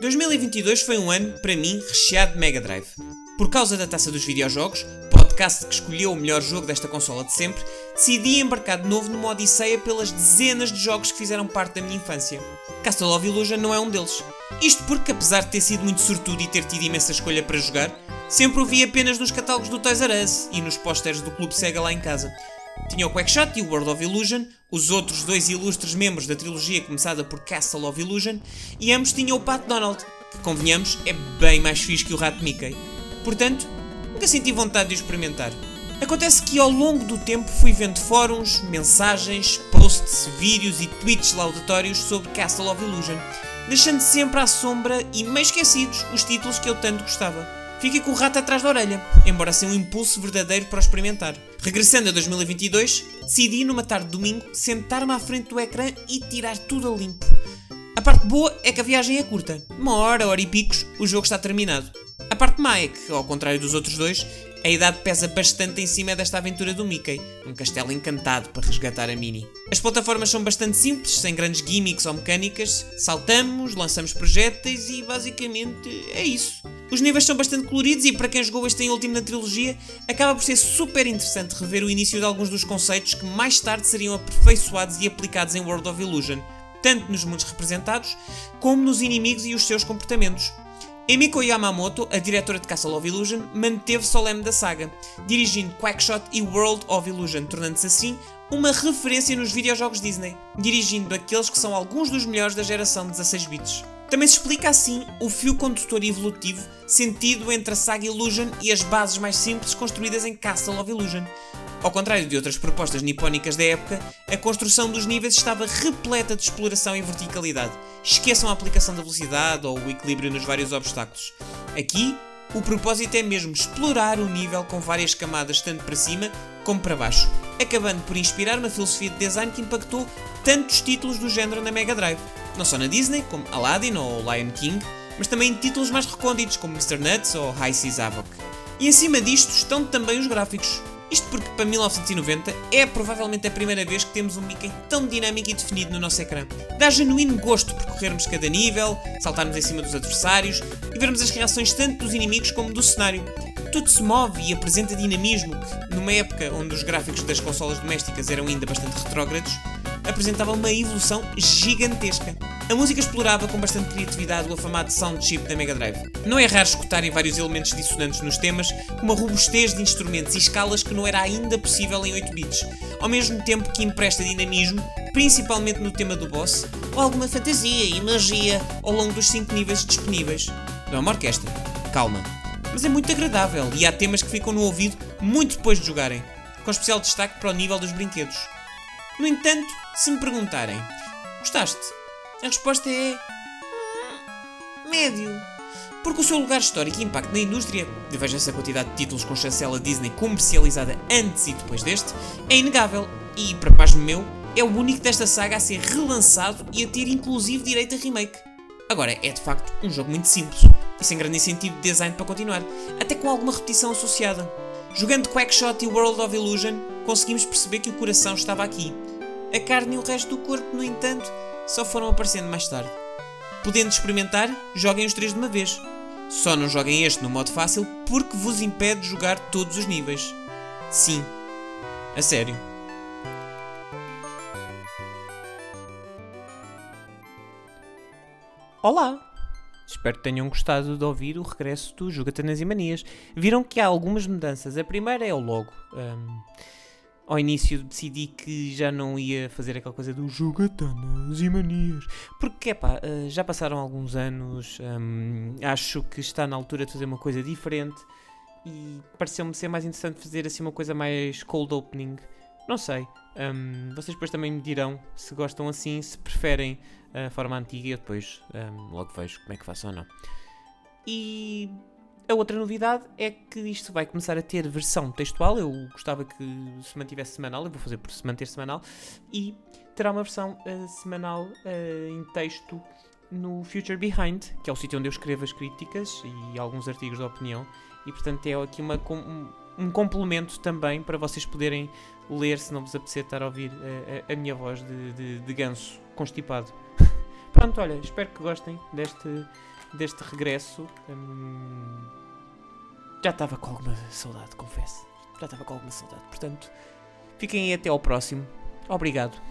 2022 foi um ano, para mim, recheado de Mega Drive. Por causa da taça dos videojogos, podcast que escolheu o melhor jogo desta consola de sempre, decidi embarcar de novo numa odisseia pelas dezenas de jogos que fizeram parte da minha infância. Castle of Illusion não é um deles. Isto porque, apesar de ter sido muito sortudo e ter tido imensa escolha para jogar, sempre o vi apenas nos catálogos do Toys R Us e nos posters do Clube Sega lá em casa. Tinha o Quackshot e o World of Illusion, os outros dois ilustres membros da trilogia começada por Castle of Illusion, e ambos tinham o Pat Donald, que, convenhamos, é bem mais fixe que o Rato Mickey. Portanto, nunca senti vontade de experimentar. Acontece que ao longo do tempo fui vendo fóruns, mensagens, posts, vídeos e tweets laudatórios sobre Castle of Illusion, deixando sempre à sombra e meio esquecidos os títulos que eu tanto gostava. Fiquei com o rato atrás da orelha, embora seja um impulso verdadeiro para experimentar. Regressando a 2022, decidi numa tarde de domingo sentar-me à frente do ecrã e tirar tudo a limpo. A parte boa é que a viagem é curta. Uma hora, hora e picos, o jogo está terminado. A parte má é que, ao contrário dos outros dois, a idade pesa bastante em cima desta aventura do Mickey, um castelo encantado para resgatar a Minnie. As plataformas são bastante simples, sem grandes gimmicks ou mecânicas, saltamos, lançamos projéteis e basicamente é isso. Os níveis são bastante coloridos e para quem jogou este em último na trilogia, acaba por ser super interessante rever o início de alguns dos conceitos que mais tarde seriam aperfeiçoados e aplicados em World of Illusion, tanto nos mundos representados, como nos inimigos e os seus comportamentos. Emiko Yamamoto, a diretora de Castle of Illusion, manteve-se ao leme da saga, dirigindo Quackshot e World of Illusion, tornando-se assim uma referência nos videojogos Disney, dirigindo aqueles que são alguns dos melhores da geração de 16 bits. Também se explica assim o fio condutor evolutivo sentido entre a saga Illusion e as bases mais simples construídas em Castle of Illusion. Ao contrário de outras propostas nipónicas da época, a construção dos níveis estava repleta de exploração e verticalidade. Esqueçam a aplicação da velocidade ou o equilíbrio nos vários obstáculos. Aqui, o propósito é mesmo explorar o nível com várias camadas tanto para cima como para baixo, acabando por inspirar uma filosofia de design que impactou tantos títulos do género na Mega Drive. Não só na Disney, como Aladdin ou Lion King, mas também em títulos mais recônditos como Mr. Nuts ou High Seas Havoc. E acima disto estão também os gráficos. Isto porque para 1990 é provavelmente a primeira vez que temos um Mickey tão dinâmico e definido no nosso ecrã. Dá genuíno gosto percorrermos cada nível, saltarmos em cima dos adversários e vermos as reações tanto dos inimigos como do cenário. Tudo se move e apresenta dinamismo que, numa época onde os gráficos das consolas domésticas eram ainda bastante retrógrados, apresentava uma evolução gigantesca. A música explorava com bastante criatividade o afamado sound chip da Mega Drive. Não é raro escutarem vários elementos dissonantes nos temas, com uma robustez de instrumentos e escalas que não era ainda possível em 8 bits, ao mesmo tempo que empresta dinamismo, principalmente no tema do boss, ou alguma fantasia e magia ao longo dos 5 níveis disponíveis. Não é uma orquestra, calma. Mas é muito agradável e há temas que ficam no ouvido muito depois de jogarem, com especial destaque para o nível dos brinquedos. No entanto, se me perguntarem, gostaste? A resposta é. Hum, médio. Porque o seu lugar histórico e impacto na indústria, e veja essa quantidade de títulos com chancela Disney comercializada antes e depois deste, é inegável e, para paz meu, é o único desta saga a ser relançado e a ter inclusive direito a remake. Agora, é de facto um jogo muito simples e sem grande incentivo de design para continuar, até com alguma repetição associada. Jogando Quackshot e World of Illusion, conseguimos perceber que o coração estava aqui. A carne e o resto do corpo, no entanto, só foram aparecendo mais tarde. Podendo experimentar, joguem os três de uma vez. Só não joguem este no modo fácil porque vos impede de jogar todos os níveis. Sim, a sério. Olá! Espero que tenham gostado de ouvir o regresso do Jogatanas e Manias. Viram que há algumas mudanças. A primeira é o logo. Um, ao início decidi que já não ia fazer aquela coisa do Jogatanas e Manias. Porque, epá, uh, já passaram alguns anos. Um, acho que está na altura de fazer uma coisa diferente. E pareceu-me ser mais interessante fazer assim uma coisa mais cold opening. Não sei. Um, vocês depois também me dirão se gostam assim, se preferem a forma antiga e eu depois um, logo vejo como é que faço ou não. E a outra novidade é que isto vai começar a ter versão textual. Eu gostava que se mantivesse semanal, eu vou fazer por se manter semanal. E terá uma versão uh, semanal uh, em texto no Future Behind, que é o sítio onde eu escrevo as críticas e alguns artigos de opinião. E portanto é aqui uma, um, um complemento também para vocês poderem ler se não vos apetecer estar a ouvir a, a, a minha voz de, de, de ganso constipado. Pronto, olha, espero que gostem deste, deste regresso. Hum, já estava com alguma saudade, confesso. Já estava com alguma saudade. Portanto, fiquem aí até ao próximo. Obrigado.